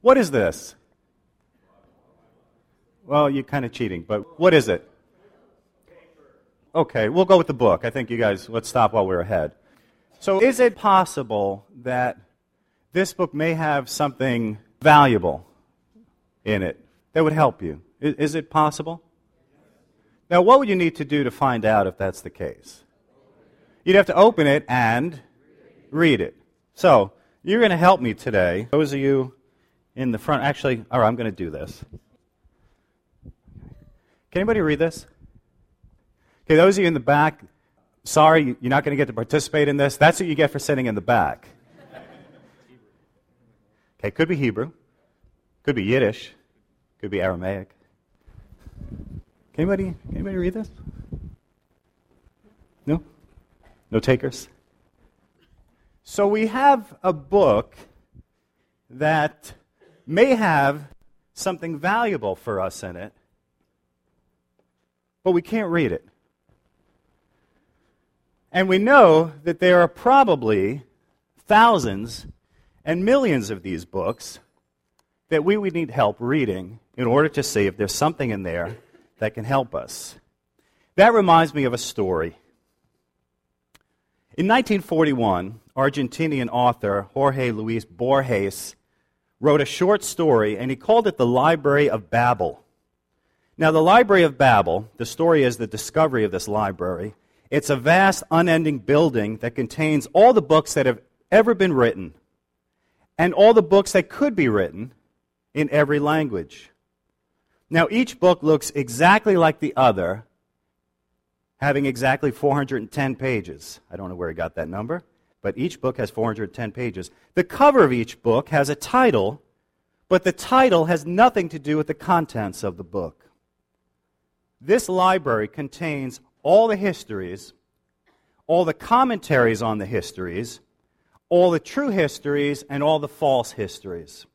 What is this? Well, you're kind of cheating, but what is it? Okay, we'll go with the book. I think you guys, let's stop while we're ahead. So, is it possible that this book may have something valuable in it that would help you? Is, is it possible? Now, what would you need to do to find out if that's the case? You'd have to open it and read it. So, you're going to help me today. Those of you in the front, actually, all right, I'm going to do this. Can anybody read this? Okay, those of you in the back, sorry, you're not going to get to participate in this. That's what you get for sitting in the back. Okay, could be Hebrew, could be Yiddish, could be Aramaic. Can anybody, can anybody read this? No? No takers? So we have a book that may have something valuable for us in it, but we can't read it. And we know that there are probably thousands and millions of these books that we would need help reading in order to see if there's something in there that can help us. That reminds me of a story. In 1941, Argentinian author Jorge Luis Borges wrote a short story and he called it The Library of Babel. Now, the Library of Babel, the story is the discovery of this library. It's a vast, unending building that contains all the books that have ever been written and all the books that could be written in every language. Now, each book looks exactly like the other, having exactly 410 pages. I don't know where he got that number, but each book has 410 pages. The cover of each book has a title, but the title has nothing to do with the contents of the book. This library contains all the histories, all the commentaries on the histories, all the true histories, and all the false histories.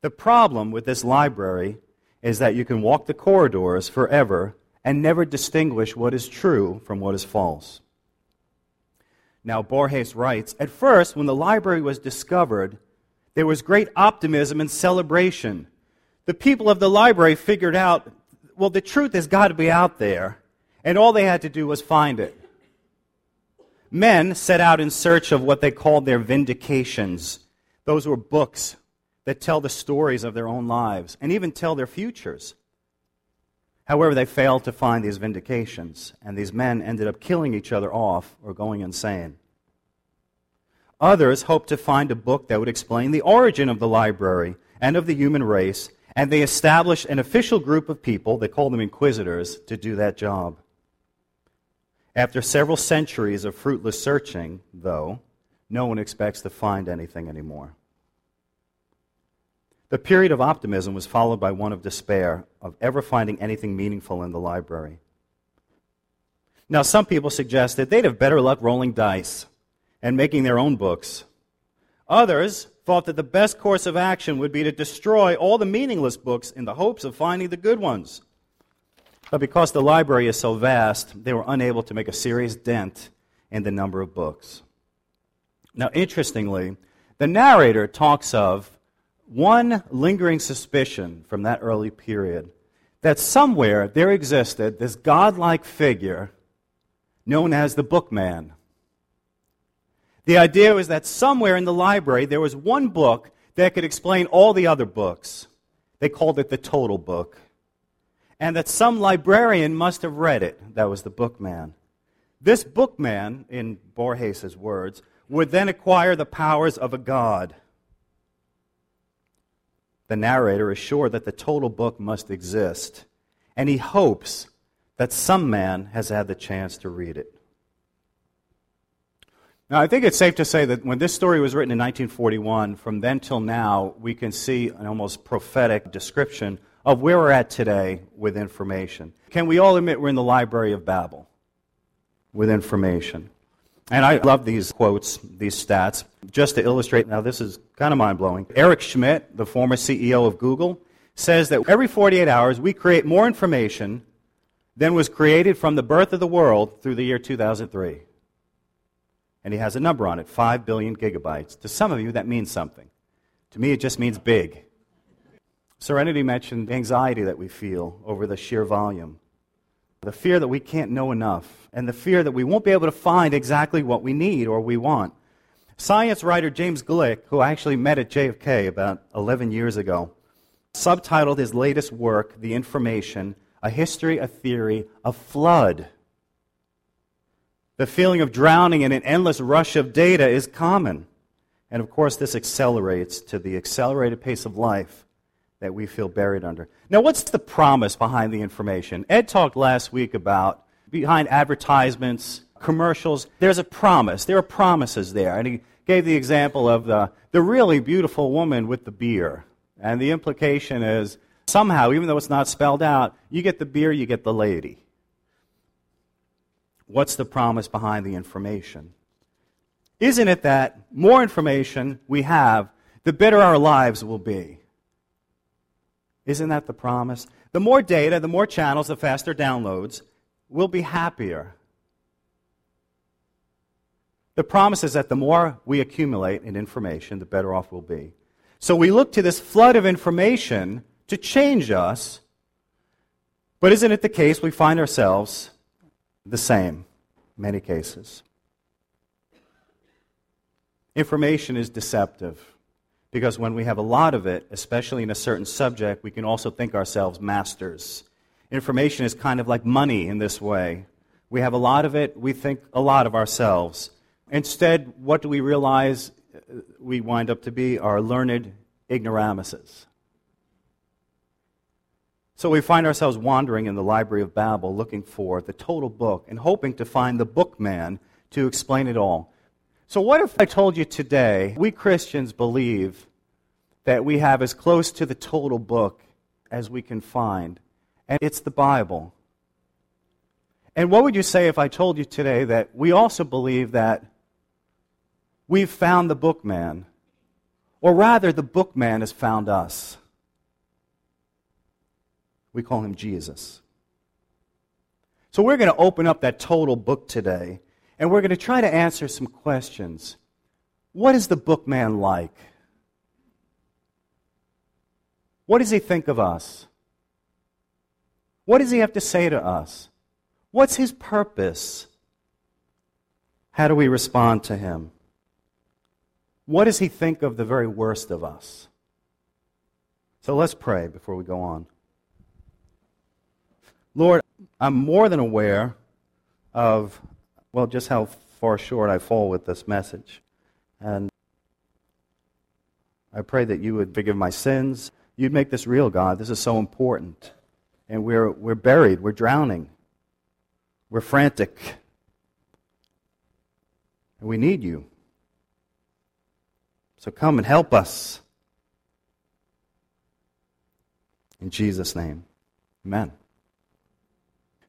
The problem with this library is that you can walk the corridors forever and never distinguish what is true from what is false. Now, Borges writes At first, when the library was discovered, there was great optimism and celebration. The people of the library figured out, well, the truth has got to be out there, and all they had to do was find it. Men set out in search of what they called their vindications. Those were books that tell the stories of their own lives and even tell their futures. However, they failed to find these vindications, and these men ended up killing each other off or going insane. Others hoped to find a book that would explain the origin of the library and of the human race, and they established an official group of people, they called them inquisitors, to do that job. After several centuries of fruitless searching, though, no one expects to find anything anymore. The period of optimism was followed by one of despair, of ever finding anything meaningful in the library. Now, some people suggested they'd have better luck rolling dice and making their own books. Others thought that the best course of action would be to destroy all the meaningless books in the hopes of finding the good ones. But because the library is so vast, they were unable to make a serious dent in the number of books. Now, interestingly, the narrator talks of one lingering suspicion from that early period that somewhere there existed this godlike figure known as the bookman. The idea was that somewhere in the library there was one book that could explain all the other books. They called it the total book. And that some librarian must have read it. That was the bookman. This bookman, in Borges' words, would then acquire the powers of a god. The narrator is sure that the total book must exist, and he hopes that some man has had the chance to read it. Now, I think it's safe to say that when this story was written in 1941, from then till now, we can see an almost prophetic description of where we're at today with information. Can we all admit we're in the Library of Babel with information? And I love these quotes, these stats, just to illustrate. Now, this is kind of mind blowing. Eric Schmidt, the former CEO of Google, says that every 48 hours we create more information than was created from the birth of the world through the year 2003. And he has a number on it 5 billion gigabytes. To some of you, that means something. To me, it just means big. Serenity mentioned anxiety that we feel over the sheer volume, the fear that we can't know enough, and the fear that we won't be able to find exactly what we need or we want. Science writer James Gleick, who I actually met at JFK about 11 years ago, subtitled his latest work, The Information A History, a Theory, a Flood. The feeling of drowning in an endless rush of data is common. And of course, this accelerates to the accelerated pace of life that we feel buried under. Now, what's the promise behind the information? Ed talked last week about behind advertisements, commercials, there's a promise. There are promises there. And he gave the example of the, the really beautiful woman with the beer. And the implication is somehow, even though it's not spelled out, you get the beer, you get the lady. What's the promise behind the information? Isn't it that more information we have, the better our lives will be? Isn't that the promise? The more data, the more channels, the faster downloads, we'll be happier. The promise is that the more we accumulate in information, the better off we'll be. So we look to this flood of information to change us, but isn't it the case we find ourselves the same in many cases? Information is deceptive. Because when we have a lot of it, especially in a certain subject, we can also think ourselves masters. Information is kind of like money in this way. We have a lot of it, we think a lot of ourselves. Instead, what do we realize uh, we wind up to be? Our learned ignoramuses. So we find ourselves wandering in the Library of Babel looking for the total book and hoping to find the bookman to explain it all. So, what if I told you today we Christians believe that we have as close to the total book as we can find, and it's the Bible? And what would you say if I told you today that we also believe that we've found the bookman, or rather, the bookman has found us? We call him Jesus. So, we're going to open up that total book today and we're going to try to answer some questions. What is the bookman like? What does he think of us? What does he have to say to us? What's his purpose? How do we respond to him? What does he think of the very worst of us? So let's pray before we go on. Lord, I'm more than aware of well, just how far short I fall with this message. And I pray that you would forgive my sins. You'd make this real, God. This is so important. And we're, we're buried, we're drowning, we're frantic. And we need you. So come and help us. In Jesus' name, amen.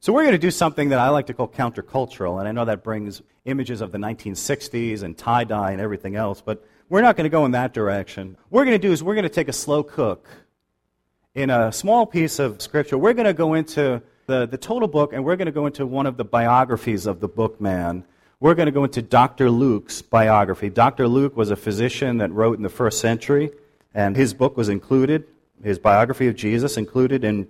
So we're going to do something that I like to call countercultural, and I know that brings images of the 1960s and tie dye and everything else, but we're not going to go in that direction. What we're going to do is we're going to take a slow cook in a small piece of scripture. We're going to go into the, the total book, and we're going to go into one of the biographies of the bookman. We're going to go into Dr. Luke's biography. Dr. Luke was a physician that wrote in the first century, and his book was included, his biography of Jesus included in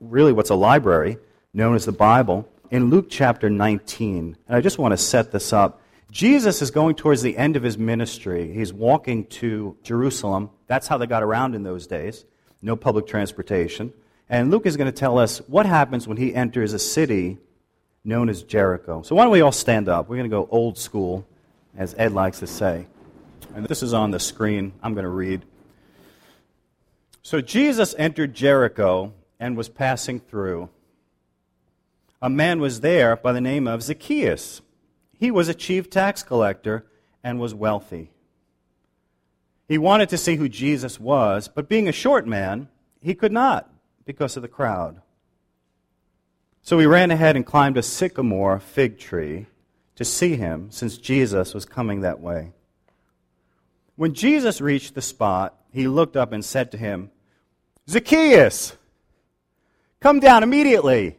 really what's a library known as the Bible, in Luke chapter 19. And I just want to set this up. Jesus is going towards the end of his ministry. He's walking to Jerusalem. That's how they got around in those days. No public transportation. And Luke is going to tell us what happens when he enters a city known as Jericho. So why don't we all stand up? We're going to go old school, as Ed likes to say. And this is on the screen. I'm going to read. So Jesus entered Jericho and was passing through a man was there by the name of Zacchaeus. He was a chief tax collector and was wealthy. He wanted to see who Jesus was, but being a short man, he could not because of the crowd. So he ran ahead and climbed a sycamore fig tree to see him, since Jesus was coming that way. When Jesus reached the spot, he looked up and said to him, Zacchaeus, come down immediately.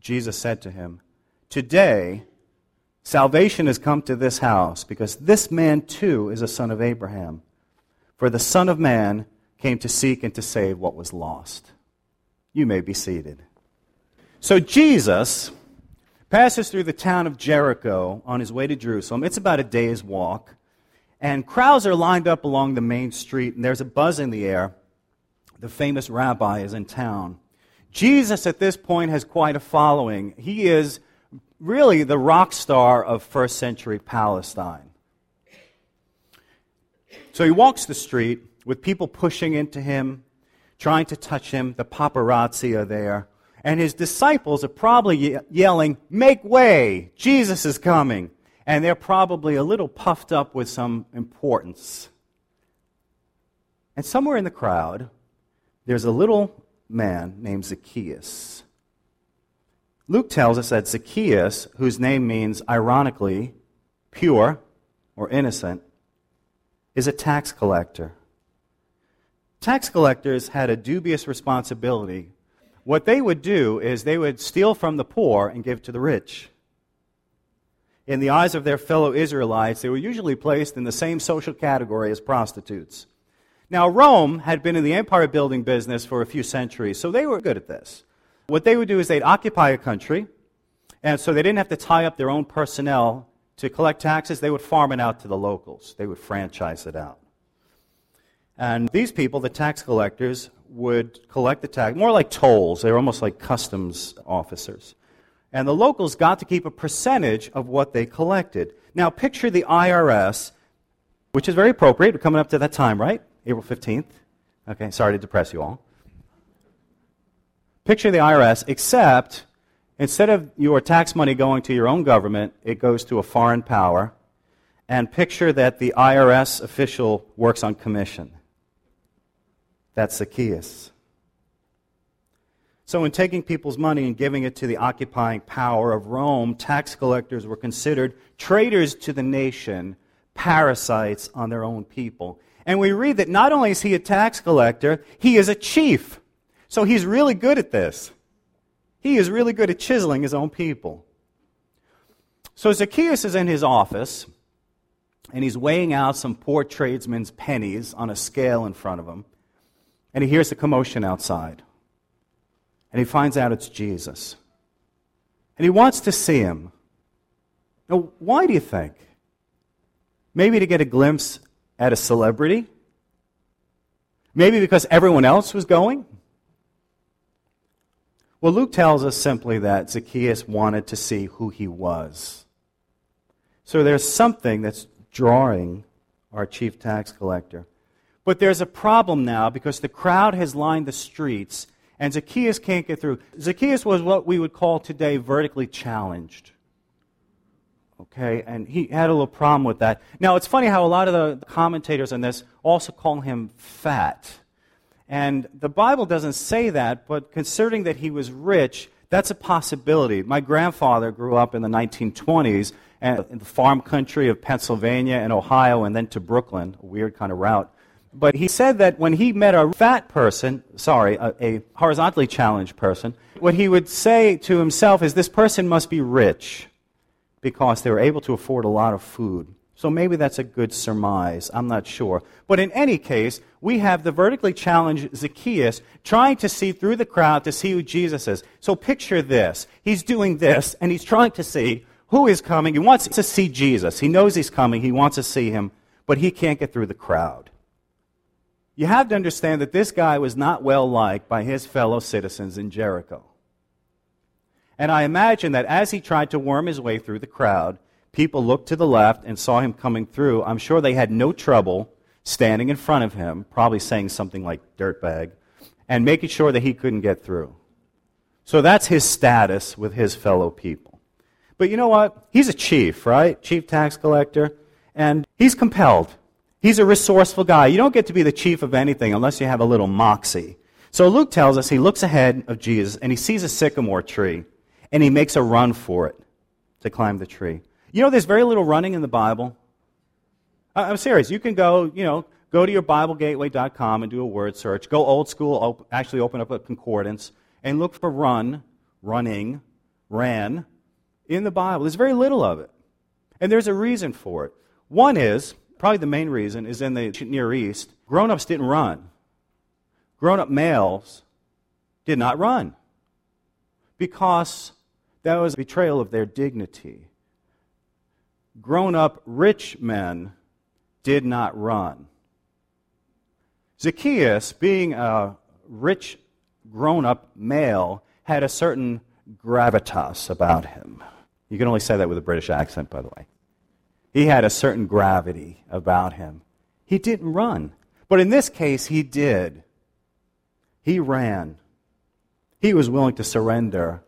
Jesus said to him, Today, salvation has come to this house, because this man too is a son of Abraham. For the Son of Man came to seek and to save what was lost. You may be seated. So, Jesus passes through the town of Jericho on his way to Jerusalem. It's about a day's walk. And crowds are lined up along the main street, and there's a buzz in the air. The famous rabbi is in town. Jesus, at this point, has quite a following. He is really the rock star of first century Palestine. So he walks the street with people pushing into him, trying to touch him. The paparazzi are there. And his disciples are probably yelling, Make way! Jesus is coming. And they're probably a little puffed up with some importance. And somewhere in the crowd, there's a little man named Zacchaeus. Luke tells us that Zacchaeus, whose name means, ironically, pure or innocent, is a tax collector. Tax collectors had a dubious responsibility. What they would do is they would steal from the poor and give to the rich. In the eyes of their fellow Israelites, they were usually placed in the same social category as prostitutes. Now, Rome had been in the empire building business for a few centuries, so they were good at this. What they would do is they'd occupy a country, and so they didn't have to tie up their own personnel to collect taxes. They would farm it out to the locals, they would franchise it out. And these people, the tax collectors, would collect the tax, more like tolls. They were almost like customs officers. And the locals got to keep a percentage of what they collected. Now, picture the IRS, which is very appropriate. We're coming up to that time, right? April 15th. Okay, sorry to depress you all. Picture the IRS, except instead of your tax money going to your own government, it goes to a foreign power. And picture that the IRS official works on commission. That's Zacchaeus. So, in taking people's money and giving it to the occupying power of Rome, tax collectors were considered traitors to the nation, parasites on their own people. And we read that not only is he a tax collector, he is a chief. So he's really good at this. He is really good at chiseling his own people. So Zacchaeus is in his office, and he's weighing out some poor tradesman's pennies on a scale in front of him. And he hears a commotion outside. And he finds out it's Jesus. And he wants to see him. Now, why do you think? Maybe to get a glimpse at a celebrity? Maybe because everyone else was going? Well, Luke tells us simply that Zacchaeus wanted to see who he was. So there's something that's drawing our chief tax collector. But there's a problem now because the crowd has lined the streets and Zacchaeus can't get through. Zacchaeus was what we would call today vertically challenged. Okay, and he had a little problem with that. Now, it's funny how a lot of the commentators on this also call him fat. And the Bible doesn't say that, but considering that he was rich, that's a possibility. My grandfather grew up in the 1920s in the farm country of Pennsylvania and Ohio and then to Brooklyn, a weird kind of route. But he said that when he met a fat person, sorry, a, a horizontally challenged person, what he would say to himself is, This person must be rich because they were able to afford a lot of food. So maybe that's a good surmise. I'm not sure. But in any case, we have the vertically challenged Zacchaeus trying to see through the crowd to see who Jesus is. So picture this. He's doing this, and he's trying to see who is coming. He wants to see Jesus. He knows he's coming. He wants to see him, but he can't get through the crowd. You have to understand that this guy was not well liked by his fellow citizens in Jericho. And I imagine that as he tried to worm his way through the crowd, people looked to the left and saw him coming through. I'm sure they had no trouble standing in front of him, probably saying something like dirtbag, and making sure that he couldn't get through. So that's his status with his fellow people. But you know what? He's a chief, right? Chief tax collector. And he's compelled. He's a resourceful guy. You don't get to be the chief of anything unless you have a little moxie. So Luke tells us he looks ahead of Jesus and he sees a sycamore tree and he makes a run for it to climb the tree. You know, there's very little running in the Bible. I'm serious. You can go, you know, go to your BibleGateway.com and do a word search. Go old school, op- actually open up a concordance and look for run, running, ran in the Bible. There's very little of it. And there's a reason for it. One is, probably the main reason, is in the Near East, grown ups didn't run. Grown up males did not run because that was a betrayal of their dignity. Grown up rich men did not run. Zacchaeus, being a rich, grown up male, had a certain gravitas about him. You can only say that with a British accent, by the way. He had a certain gravity about him. He didn't run. But in this case, he did. He ran. He was willing to surrender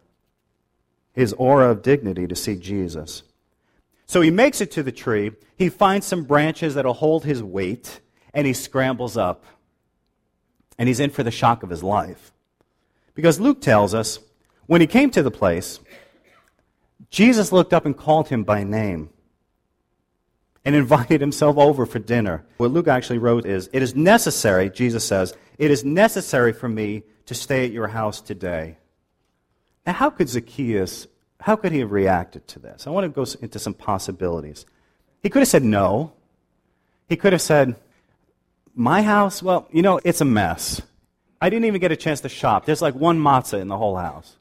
his aura of dignity to see Jesus. So he makes it to the tree. He finds some branches that'll hold his weight, and he scrambles up. And he's in for the shock of his life. Because Luke tells us when he came to the place, Jesus looked up and called him by name and invited himself over for dinner. What Luke actually wrote is It is necessary, Jesus says, it is necessary for me to stay at your house today. Now, how could Zacchaeus, how could he have reacted to this? I want to go into some possibilities. He could have said no. He could have said, My house, well, you know, it's a mess. I didn't even get a chance to shop. There's like one matzah in the whole house.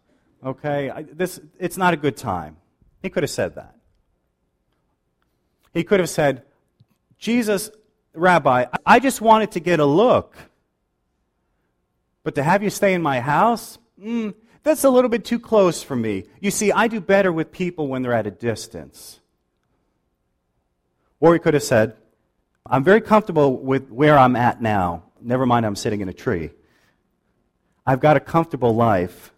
Okay? I, this, it's not a good time. He could have said that. He could have said, Jesus, Rabbi, I just wanted to get a look. But to have you stay in my house, mm, that's a little bit too close for me. You see, I do better with people when they're at a distance. Or he could have said, I'm very comfortable with where I'm at now. Never mind, I'm sitting in a tree. I've got a comfortable life.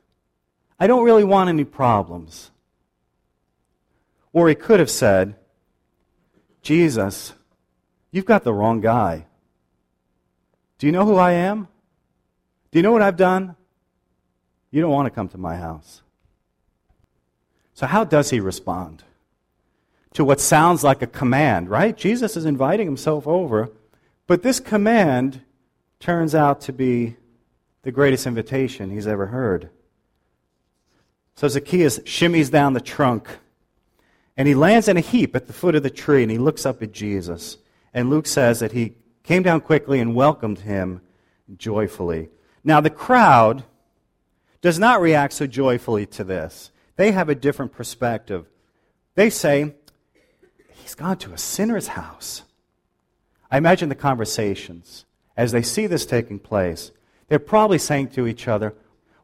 I don't really want any problems. Or he could have said, Jesus, you've got the wrong guy. Do you know who I am? Do you know what I've done? You don't want to come to my house. So, how does he respond to what sounds like a command, right? Jesus is inviting himself over, but this command turns out to be the greatest invitation he's ever heard. So, Zacchaeus shimmies down the trunk and he lands in a heap at the foot of the tree and he looks up at Jesus. And Luke says that he came down quickly and welcomed him joyfully. Now, the crowd does not react so joyfully to this. They have a different perspective. They say, He's gone to a sinner's house. I imagine the conversations as they see this taking place. They're probably saying to each other,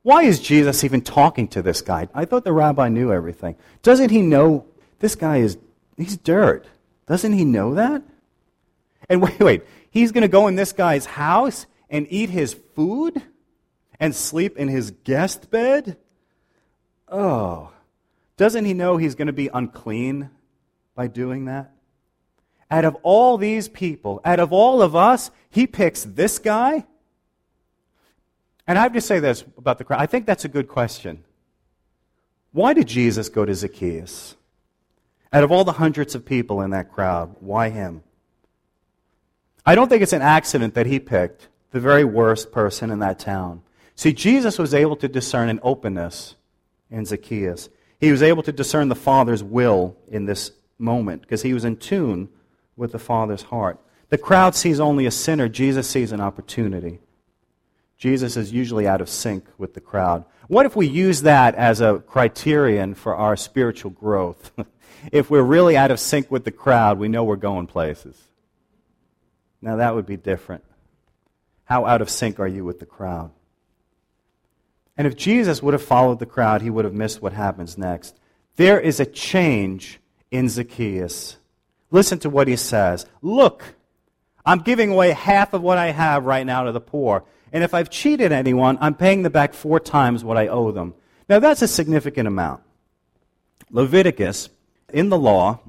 Why is Jesus even talking to this guy? I thought the rabbi knew everything. Doesn't he know this guy is, he's dirt. Doesn't he know that? And wait, wait, he's going to go in this guy's house and eat his food and sleep in his guest bed? Oh, doesn't he know he's going to be unclean by doing that? Out of all these people, out of all of us, he picks this guy? And I have to say this about the crowd. I think that's a good question. Why did Jesus go to Zacchaeus? Out of all the hundreds of people in that crowd, why him? I don't think it's an accident that he picked the very worst person in that town. See, Jesus was able to discern an openness in Zacchaeus. He was able to discern the Father's will in this moment because he was in tune with the Father's heart. The crowd sees only a sinner, Jesus sees an opportunity. Jesus is usually out of sync with the crowd. What if we use that as a criterion for our spiritual growth? if we're really out of sync with the crowd, we know we're going places. Now, that would be different. How out of sync are you with the crowd? And if Jesus would have followed the crowd, he would have missed what happens next. There is a change in Zacchaeus. Listen to what he says Look, I'm giving away half of what I have right now to the poor. And if I've cheated anyone, I'm paying them back four times what I owe them. Now, that's a significant amount. Leviticus in the law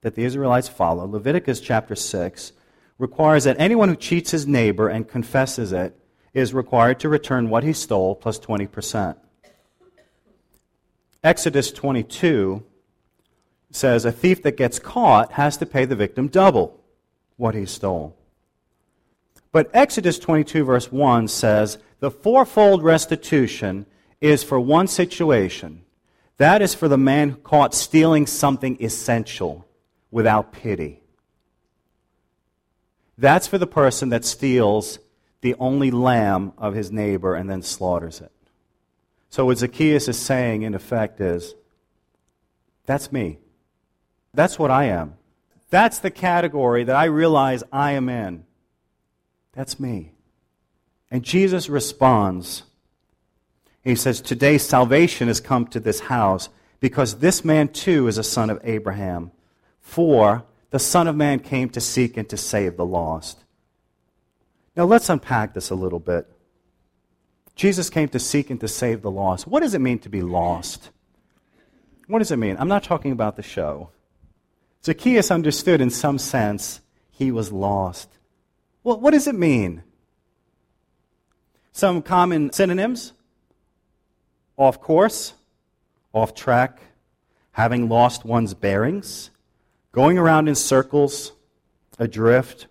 that the Israelites follow, Leviticus chapter 6, requires that anyone who cheats his neighbor and confesses it is required to return what he stole plus 20%. Exodus 22 says a thief that gets caught has to pay the victim double what he stole. But Exodus 22, verse 1 says the fourfold restitution is for one situation. That is for the man caught stealing something essential without pity. That's for the person that steals the only lamb of his neighbor and then slaughters it. So, what Zacchaeus is saying, in effect, is that's me. That's what I am. That's the category that I realize I am in. That's me. And Jesus responds. He says, Today salvation has come to this house because this man too is a son of Abraham. For the Son of Man came to seek and to save the lost. Now let's unpack this a little bit. Jesus came to seek and to save the lost. What does it mean to be lost? What does it mean? I'm not talking about the show. Zacchaeus understood in some sense he was lost. Well, what does it mean? Some common synonyms off course, off track, having lost one's bearings, going around in circles, adrift,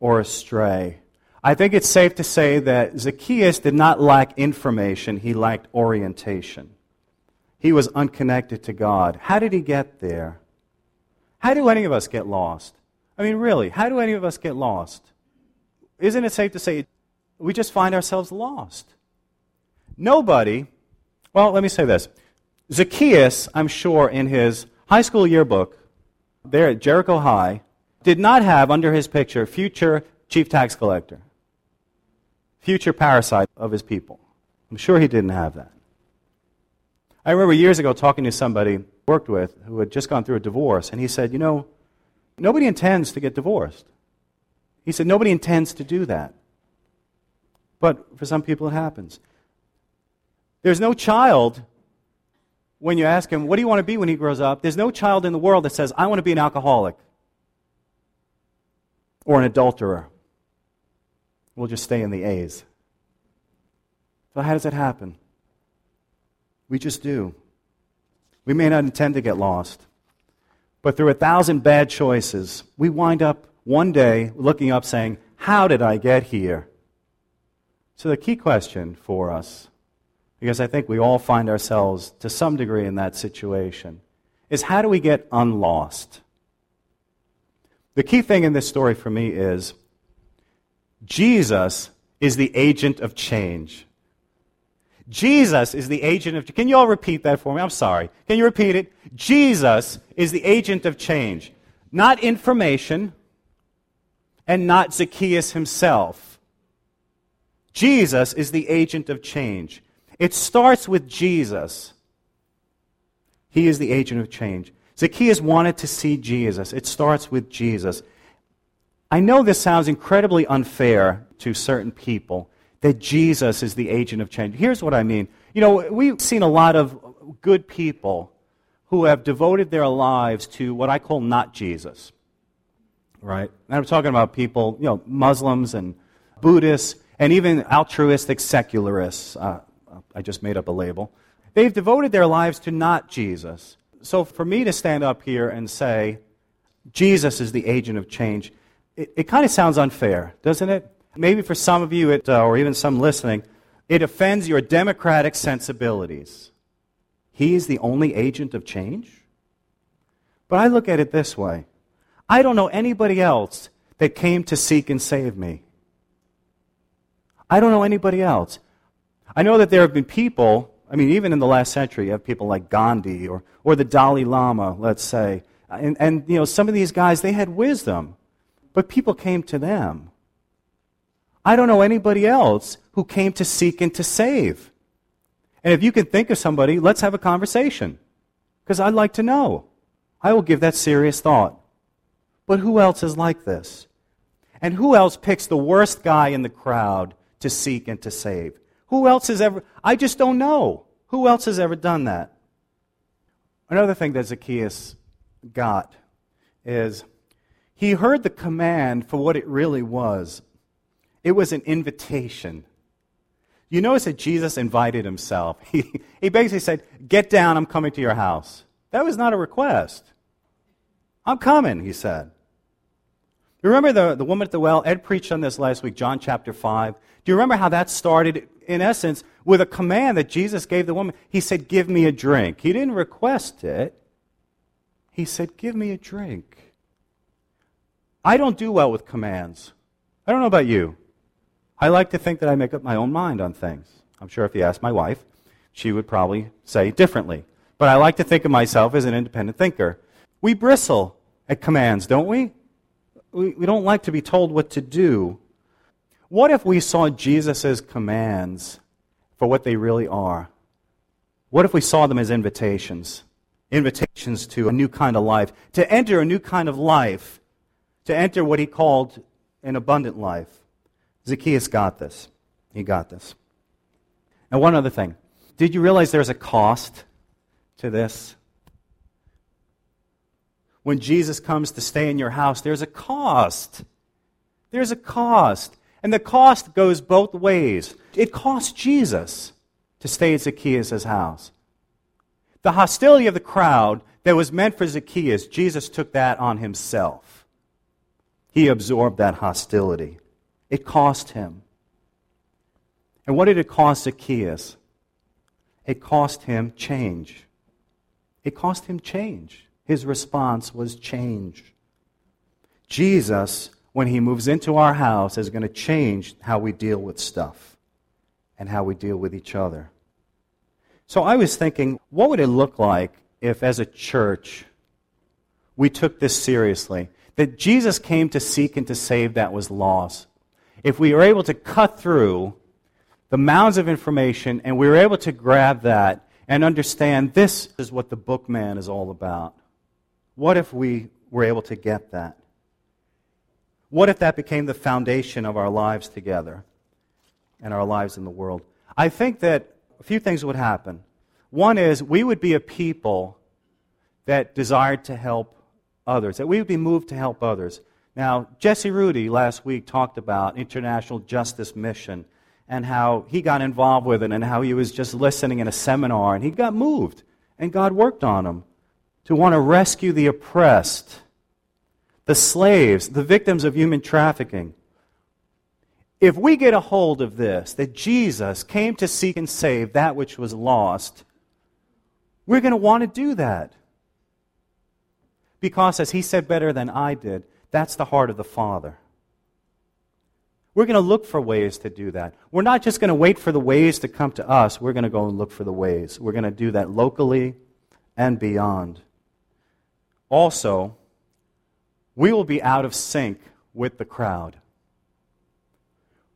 or astray. I think it's safe to say that Zacchaeus did not lack information, he lacked orientation. He was unconnected to God. How did he get there? How do any of us get lost? I mean, really, how do any of us get lost? Isn't it safe to say we just find ourselves lost? Nobody, well, let me say this. Zacchaeus, I'm sure, in his high school yearbook there at Jericho High, did not have under his picture future chief tax collector, future parasite of his people. I'm sure he didn't have that. I remember years ago talking to somebody worked with who had just gone through a divorce, and he said, You know, nobody intends to get divorced. He said, Nobody intends to do that. But for some people, it happens. There's no child, when you ask him, What do you want to be when he grows up? There's no child in the world that says, I want to be an alcoholic or an adulterer. We'll just stay in the A's. So, how does that happen? We just do. We may not intend to get lost, but through a thousand bad choices, we wind up one day looking up saying, How did I get here? So, the key question for us, because I think we all find ourselves to some degree in that situation, is how do we get unlost? The key thing in this story for me is Jesus is the agent of change. Jesus is the agent of Can you all repeat that for me? I'm sorry. Can you repeat it? Jesus is the agent of change. Not information and not Zacchaeus himself. Jesus is the agent of change. It starts with Jesus. He is the agent of change. Zacchaeus wanted to see Jesus. It starts with Jesus. I know this sounds incredibly unfair to certain people that Jesus is the agent of change. Here's what I mean. You know, we've seen a lot of good people who have devoted their lives to what I call not Jesus. Right? And I'm talking about people, you know, Muslims and Buddhists and even altruistic secularists. Uh, I just made up a label. They've devoted their lives to not Jesus. So for me to stand up here and say, Jesus is the agent of change, it, it kind of sounds unfair, doesn't it? Maybe for some of you, it, uh, or even some listening, it offends your democratic sensibilities. He is the only agent of change? But I look at it this way I don't know anybody else that came to seek and save me. I don't know anybody else. I know that there have been people, I mean, even in the last century, you have people like Gandhi or, or the Dalai Lama, let's say. And, and, you know, some of these guys, they had wisdom, but people came to them. I don't know anybody else who came to seek and to save. And if you can think of somebody, let's have a conversation. Because I'd like to know. I will give that serious thought. But who else is like this? And who else picks the worst guy in the crowd to seek and to save? Who else has ever, I just don't know. Who else has ever done that? Another thing that Zacchaeus got is he heard the command for what it really was it was an invitation. You notice that Jesus invited himself. He, he basically said, Get down, I'm coming to your house. That was not a request. I'm coming, he said. You remember the, the woman at the well? Ed preached on this last week, John chapter 5. Do you remember how that started, in essence, with a command that Jesus gave the woman? He said, Give me a drink. He didn't request it, he said, Give me a drink. I don't do well with commands. I don't know about you. I like to think that I make up my own mind on things. I'm sure if you ask my wife, she would probably say differently. But I like to think of myself as an independent thinker. We bristle at commands, don't we? We, we don't like to be told what to do. What if we saw Jesus' commands for what they really are? What if we saw them as invitations? Invitations to a new kind of life, to enter a new kind of life, to enter what he called an abundant life. Zacchaeus got this. He got this. And one other thing. Did you realize there's a cost to this? When Jesus comes to stay in your house, there's a cost. There's a cost. And the cost goes both ways. It cost Jesus to stay at Zacchaeus' house. The hostility of the crowd that was meant for Zacchaeus, Jesus took that on himself. He absorbed that hostility. It cost him. And what did it cost Zacchaeus? It cost him change. It cost him change. His response was change. Jesus, when he moves into our house, is going to change how we deal with stuff and how we deal with each other. So I was thinking, what would it look like if, as a church, we took this seriously? That Jesus came to seek and to save that was lost. If we were able to cut through the mounds of information and we were able to grab that and understand this is what the bookman is all about. What if we were able to get that? What if that became the foundation of our lives together and our lives in the world? I think that a few things would happen. One is we would be a people that desired to help others, that we would be moved to help others. Now, Jesse Rudy last week talked about International Justice Mission and how he got involved with it and how he was just listening in a seminar and he got moved and God worked on him to want to rescue the oppressed, the slaves, the victims of human trafficking. If we get a hold of this, that Jesus came to seek and save that which was lost, we're going to want to do that. Because, as he said better than I did, that's the heart of the Father. We're going to look for ways to do that. We're not just going to wait for the ways to come to us. We're going to go and look for the ways. We're going to do that locally and beyond. Also, we will be out of sync with the crowd.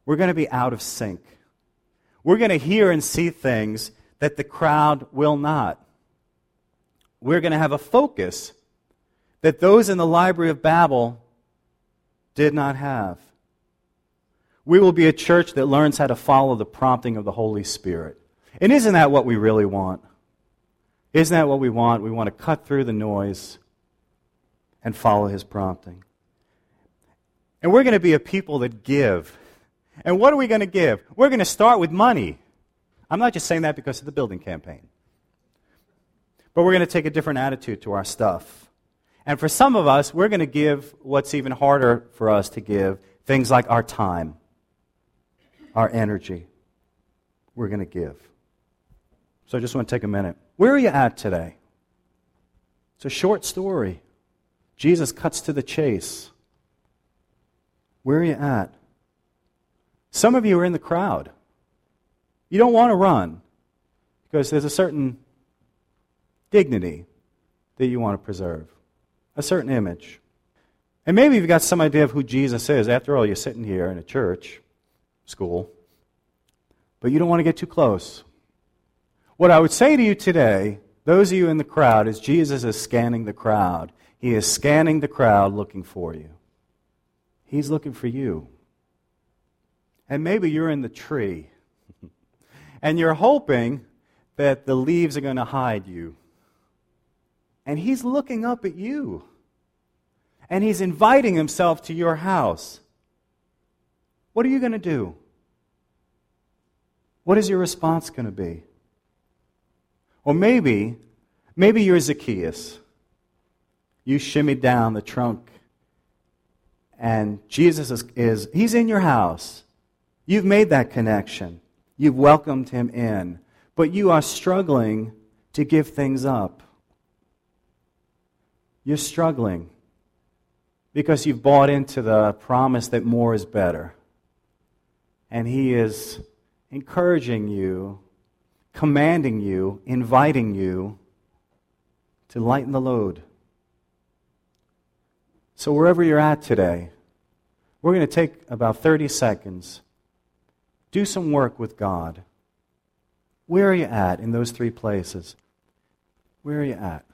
We're going to be out of sync. We're going to hear and see things that the crowd will not. We're going to have a focus that those in the Library of Babel did not have. We will be a church that learns how to follow the prompting of the Holy Spirit. And isn't that what we really want? Isn't that what we want? We want to cut through the noise and follow his prompting. And we're going to be a people that give. And what are we going to give? We're going to start with money. I'm not just saying that because of the building campaign. But we're going to take a different attitude to our stuff. And for some of us, we're going to give what's even harder for us to give things like our time, our energy. We're going to give. So I just want to take a minute. Where are you at today? It's a short story. Jesus cuts to the chase. Where are you at? Some of you are in the crowd. You don't want to run because there's a certain dignity that you want to preserve, a certain image. And maybe you've got some idea of who Jesus is. After all, you're sitting here in a church, school, but you don't want to get too close. What I would say to you today, those of you in the crowd, is Jesus is scanning the crowd. He is scanning the crowd looking for you. He's looking for you. And maybe you're in the tree. and you're hoping that the leaves are going to hide you. And he's looking up at you. and he's inviting himself to your house. What are you going to do? What is your response going to be? Or maybe, maybe you're Zacchaeus. You shimmied down the trunk, and Jesus is, is he's in your house. You've made that connection. You've welcomed him in, but you are struggling to give things up. You're struggling because you've bought into the promise that more is better. And he is encouraging you, commanding you, inviting you to lighten the load. So, wherever you're at today, we're going to take about 30 seconds do some work with God. Where are you at in those three places? Where are you at?